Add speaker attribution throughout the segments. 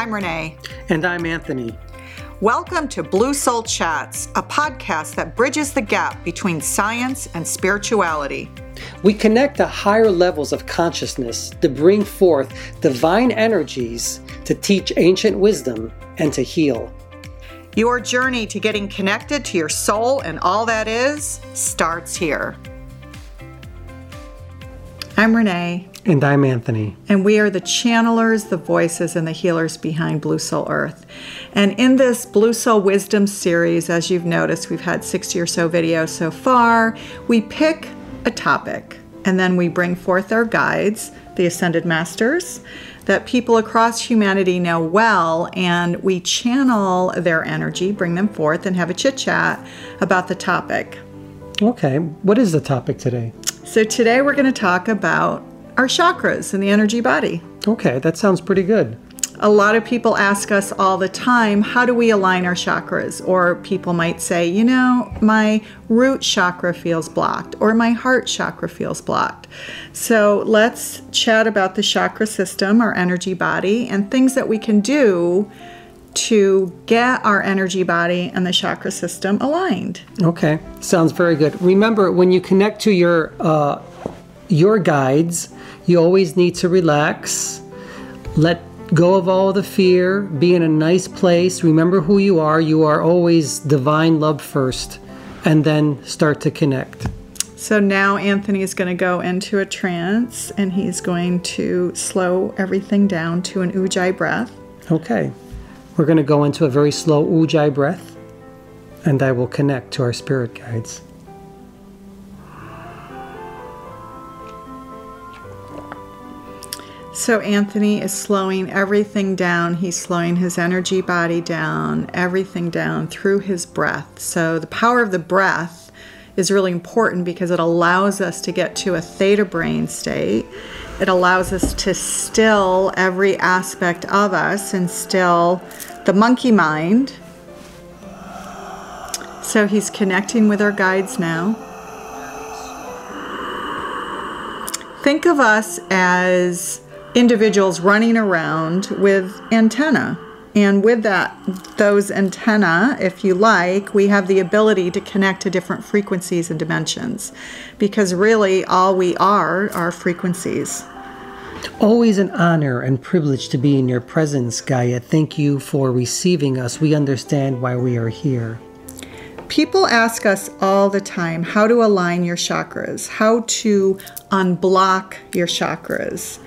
Speaker 1: I'm Renee.
Speaker 2: And I'm Anthony.
Speaker 1: Welcome to Blue Soul Chats, a podcast that bridges the gap between science and spirituality.
Speaker 2: We connect to higher levels of consciousness to bring forth divine energies to teach ancient wisdom and to heal.
Speaker 1: Your journey to getting connected to your soul and all that is starts here. I'm Renee.
Speaker 2: And I'm Anthony.
Speaker 1: And we are the channelers, the voices, and the healers behind Blue Soul Earth. And in this Blue Soul Wisdom series, as you've noticed, we've had 60 or so videos so far. We pick a topic and then we bring forth our guides, the Ascended Masters, that people across humanity know well, and we channel their energy, bring them forth, and have a chit chat about the topic.
Speaker 2: Okay, what is the topic today?
Speaker 1: So, today we're going to talk about our chakras and the energy body.
Speaker 2: Okay, that sounds pretty good.
Speaker 1: A lot of people ask us all the time, how do we align our chakras? Or people might say, you know, my root chakra feels blocked, or my heart chakra feels blocked. So let's chat about the chakra system, our energy body, and things that we can do to get our energy body and the chakra system aligned.
Speaker 2: Okay, sounds very good. Remember, when you connect to your uh, your guides, you always need to relax, let go of all the fear, be in a nice place, remember who you are. You are always divine love first, and then start to connect.
Speaker 1: So now Anthony is going to go into a trance and he's going to slow everything down to an ujjayi breath.
Speaker 2: Okay. We're going to go into a very slow ujjayi breath, and I will connect to our spirit guides.
Speaker 1: So Anthony is slowing everything down. He's slowing his energy body down, everything down through his breath. So the power of the breath is really important because it allows us to get to a theta brain state. It allows us to still every aspect of us and still the monkey mind. So he's connecting with our guides now. Think of us as individuals running around with antenna. And with that, those antenna, if you like, we have the ability to connect to different frequencies and dimensions. Because really, all we are are frequencies.
Speaker 2: Always an honor and privilege to be in your presence, Gaia. Thank you for receiving us. We understand why we are here.
Speaker 1: People ask us all the time how to align your chakras, how to unblock your chakras.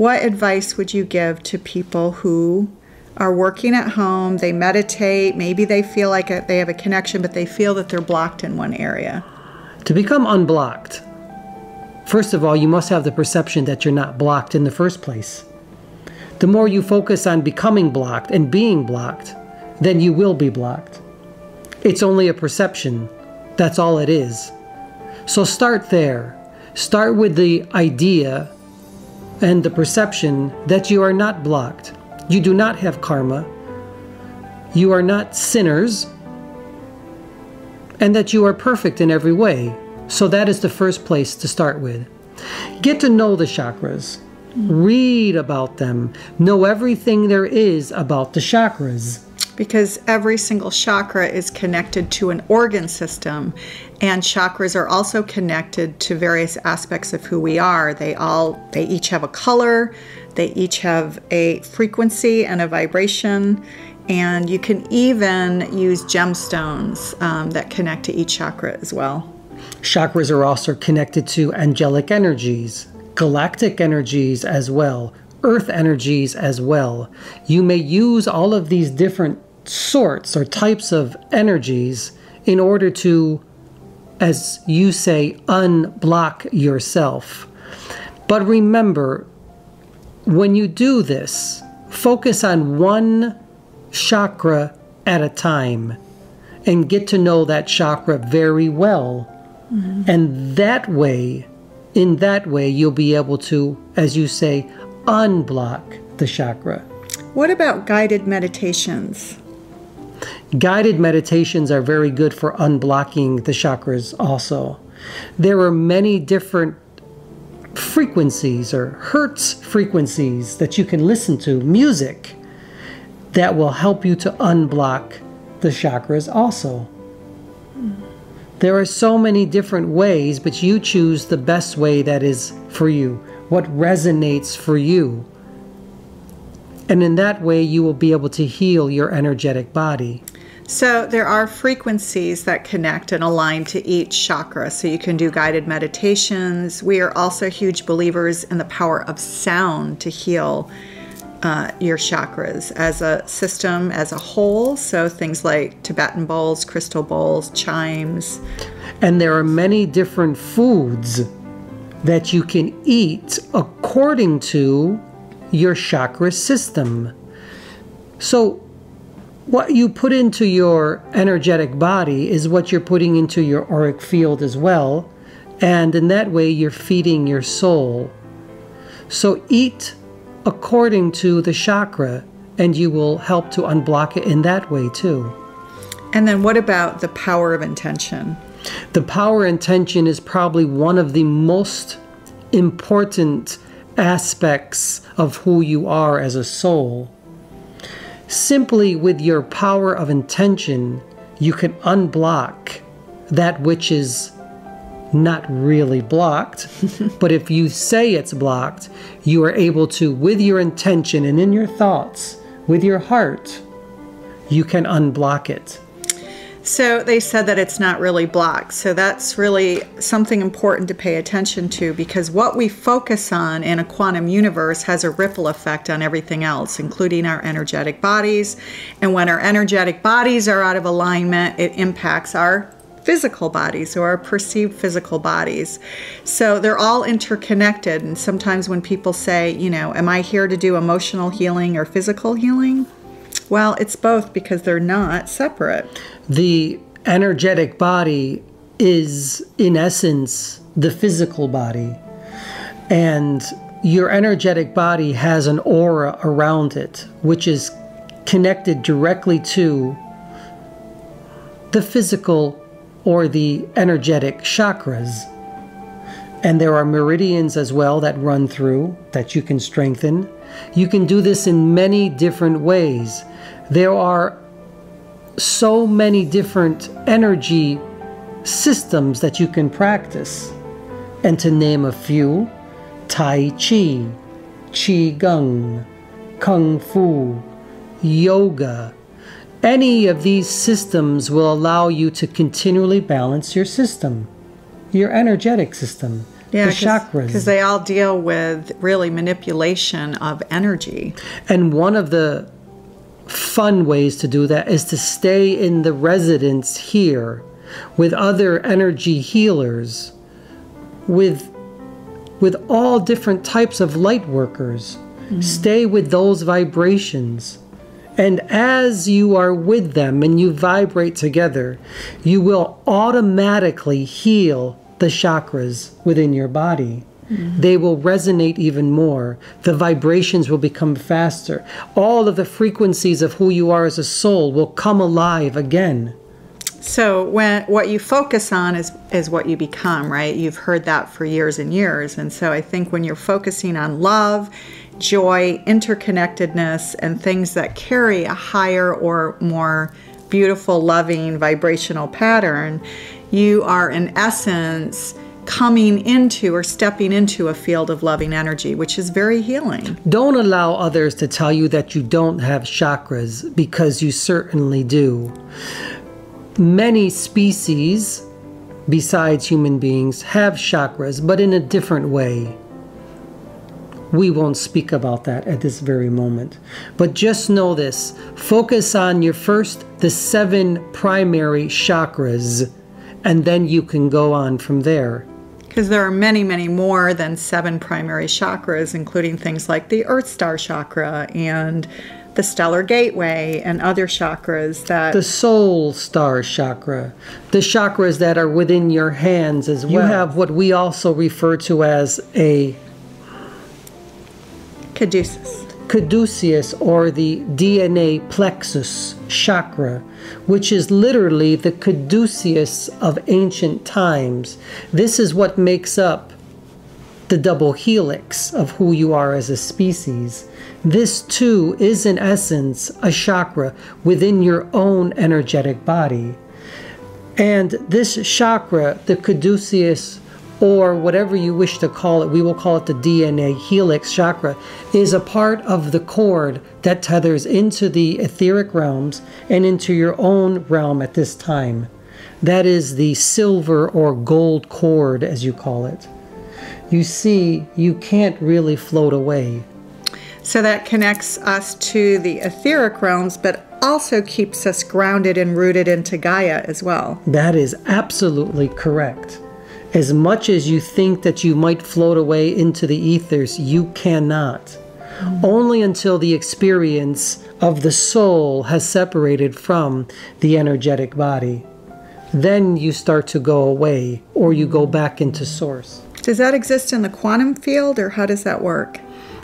Speaker 1: What advice would you give to people who are working at home, they meditate, maybe they feel like they have a connection, but they feel that they're blocked in one area?
Speaker 2: To become unblocked, first of all, you must have the perception that you're not blocked in the first place. The more you focus on becoming blocked and being blocked, then you will be blocked. It's only a perception. That's all it is. So start there. Start with the idea and the perception that you are not blocked. You do not have karma. You are not sinners. And that you are perfect in every way. So that is the first place to start with. Get to know the chakras. Read about them. Know everything there is about the chakras
Speaker 1: because every single chakra is connected to an organ system and chakras are also connected to various aspects of who we are they all they each have a color they each have a frequency and a vibration and you can even use gemstones um, that connect to each chakra as well
Speaker 2: chakras are also connected to angelic energies galactic energies as well earth energies as well. You may use all of these different sorts or types of energies in order to, as you say, unblock yourself. But remember, when you do this, focus on one chakra at a time and get to know that chakra very well. Mm-hmm. And that way, in that way, you'll be able to, as you say, unblock the chakra.
Speaker 1: What about guided meditations?
Speaker 2: Guided meditations are very good for unblocking the chakras also. There are many different frequencies or hertz frequencies that you can listen to, music. that will help you to unblock the chakras also. There are so many different ways, but you choose the best way that is for you, what resonates for you. And in that way, you will be able to heal your energetic body.
Speaker 1: So there are frequencies that connect and align to each chakra. So you can do guided meditations. We are also huge believers in the power of sound to heal uh, your chakras as a system, as a whole. So things like Tibetan bowls, crystal bowls, chimes.
Speaker 2: And there are many different foods that you can eat according to your chakra system. So, what you put into your energetic body is what you're putting into your auric field as well. And in that way, you're feeding your soul. So, eat according to the chakra, and you will help to unblock it in that way too.
Speaker 1: And then, what about the power of intention?
Speaker 2: The power intention is probably one of the most important aspects of who you are as a soul. Simply with your power of intention, you can unblock that which is not really blocked, but if you say it's blocked, you are able to, with your intention and in your thoughts, with your heart, you can unblock it.
Speaker 1: So they said that it's not really blocked. So that's really something important to pay attention to because what we focus on in a quantum universe has a ripple effect on everything else, including our energetic bodies. And when our energetic bodies are out of alignment, it impacts our physical bodies or our perceived physical bodies. So they're all interconnected. And sometimes when people say, you know, am I here to do emotional healing or physical healing? Well, it's both because they're not separate.
Speaker 2: The energetic body is, in essence, the physical body. And your energetic body has an aura around it, which is connected directly to the physical or the energetic chakras. And there are meridians as well that run through that you can strengthen. You can do this in many different ways. There are so many different energy systems that you can practice. And to name a few, Tai Chi, Qi Gong, Kung Fu, Yoga, any of these systems will allow you to continually balance your system, your energetic system,
Speaker 1: yeah,
Speaker 2: the chakras.
Speaker 1: Because they all deal with really manipulation of energy.
Speaker 2: And one of the fun ways to do that is to stay in the residence here with other energy healers, with with all different types of light workers. Mm-hmm. Stay with those vibrations and as you are with them and you vibrate together, you will automatically heal the chakras within your body. Mm-hmm. They will resonate even more. The vibrations will become faster. All of the frequencies of who you are as a soul will come alive again.
Speaker 1: So when what you focus on is is what you become, right? You've heard that for years and years. And so I think when you're focusing on love joy, interconnectedness, and things that carry a higher or more beautiful, loving, vibrational pattern, you are in essence coming into or stepping into a field of loving energy, which is very healing.
Speaker 2: Don't allow others to tell you that you don't have chakras because you certainly do. Many species, besides human beings, have chakras, but in a different way. We won't speak about that at this very moment. But just know this focus on your first, the seven primary chakras, and then you can go on from there.
Speaker 1: Because there are many, many more than seven primary chakras, including things like the Earth Star chakra and the stellar gateway and other chakras that
Speaker 2: the soul star chakra the chakras that are within your hands as well you have what we also refer to as a
Speaker 1: Caduceus.
Speaker 2: Caduceus, or the DNA plexus chakra, which is literally the caduceus of ancient times. This is what makes up the double helix of who you are as a species. This too is, in essence, a chakra within your own energetic body. And this chakra, the caduceus, or whatever you wish to call it, we will call it the DNA helix chakra, is a part of the cord that tethers into the etheric realms and into your own realm at this time. That is the silver or gold cord, as you call it. You see, you can't really float away.
Speaker 1: So that connects us to the etheric realms, but also keeps us grounded and rooted into Gaia as well.
Speaker 2: That is absolutely correct. As much as you think that you might float away into the ethers, you cannot. Only until the experience of the soul has separated from the energetic body. Then you start to go away or you go back into source.
Speaker 1: Does that exist in the quantum field or how does that work?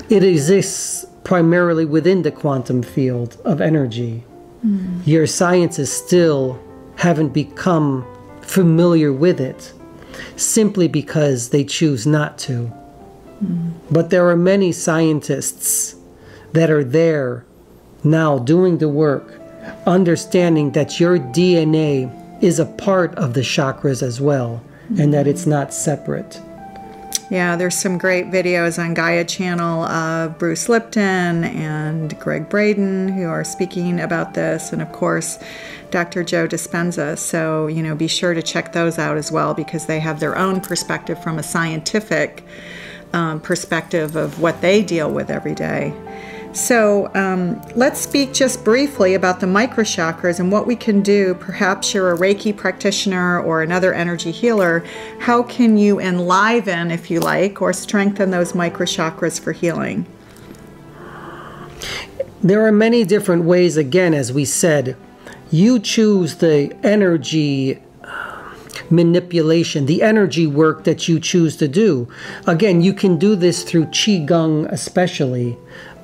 Speaker 2: It exists primarily within the quantum field of energy. Mm. Your scientists still haven't become familiar with it simply because they choose not to. Mm. But there are many scientists that are there now doing the work, understanding that your DNA is a part of the chakras as well, mm. and that it's not separate.
Speaker 1: Yeah, there's some great videos on Gaia channel of Bruce Lipton and Gregg Braden who are speaking about this, and of course, Dr. Joe Dispenza. So, you know, be sure to check those out as well because they have their own perspective from a scientific um, perspective of what they deal with every day. So um, let's speak just briefly about the microchakras and what we can do. Perhaps you're a Reiki practitioner or another energy healer. How can you enliven, if you like, or strengthen those microchakras for healing?
Speaker 2: There are many different ways, again, as we said. You choose the energy manipulation, the energy work that you choose to do. Again, you can do this through Qigong, especially.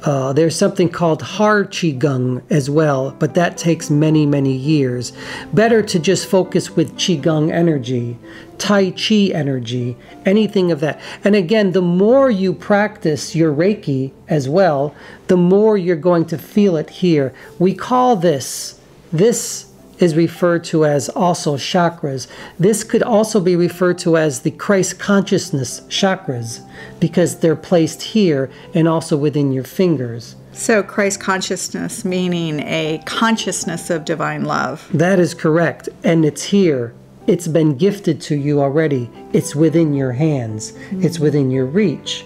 Speaker 2: Uh, there's something called Har Qigong as well, but that takes many, many years. Better to just focus with Qigong energy, Tai Chi energy, anything of that. And again, the more you practice your Reiki as well, the more you're going to feel it here. We call this, this is referred to as also chakras. This could also be referred to as the Christ consciousness chakras because they're placed here and also within your fingers.
Speaker 1: So, Christ consciousness meaning a consciousness of divine love.
Speaker 2: That is correct. And it's here. It's been gifted to you already. It's within your hands, mm-hmm. it's within your reach.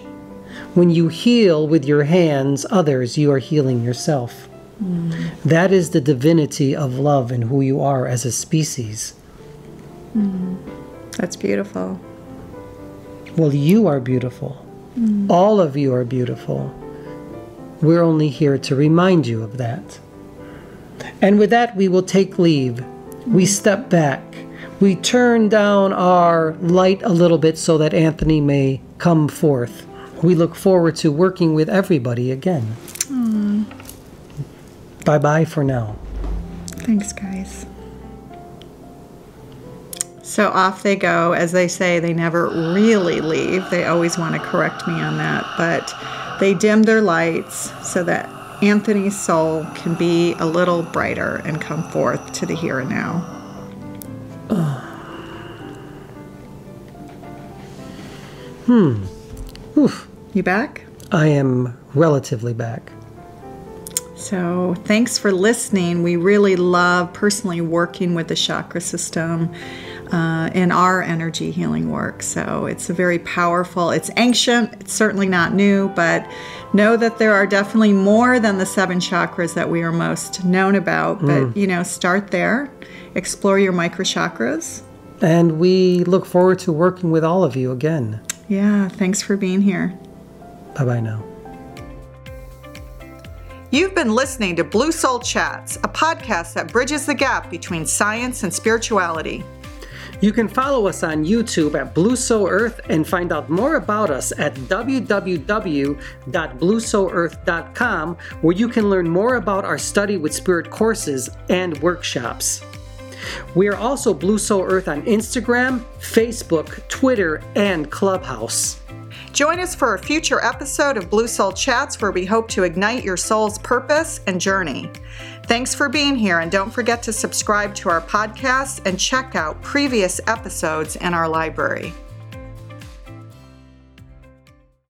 Speaker 2: When you heal with your hands others, you are healing yourself. Mm. That is the divinity of love and who you are as a species.
Speaker 1: Mm. That's beautiful.
Speaker 2: Well, you are beautiful. Mm. All of you are beautiful. We're only here to remind you of that. And with that, we will take leave. We mm. step back. We turn down our light a little bit so that Anthony may come forth. We look forward to working with everybody again. Bye bye for now.
Speaker 1: Thanks, guys. So off they go. As they say, they never really leave. They always want to correct me on that. But they dim their lights so that Anthony's soul can be a little brighter and come forth to the here and now.
Speaker 2: Hmm. Oof.
Speaker 1: You back?
Speaker 2: I am relatively back.
Speaker 1: So, thanks for listening. We really love personally working with the chakra system uh, in our energy healing work. So, it's a very powerful, it's ancient, it's certainly not new, but know that there are definitely more than the seven chakras that we are most known about. Mm. But, you know, start there, explore your micro chakras.
Speaker 2: And we look forward to working with all of you again.
Speaker 1: Yeah, thanks for being here.
Speaker 2: Bye bye now.
Speaker 1: You've been listening to Blue Soul Chats, a podcast that bridges the gap between science and spirituality.
Speaker 2: You can follow us on YouTube at Blue Soul Earth and find out more about us at www.bluesoulearth.com, where you can learn more about our study with spirit courses and workshops. We are also Blue Soul Earth on Instagram, Facebook, Twitter, and Clubhouse.
Speaker 1: Join us for a future episode of Blue Soul Chats where we hope to ignite your soul's purpose and journey. Thanks for being here, and don't forget to subscribe to our podcast and check out previous episodes in our library.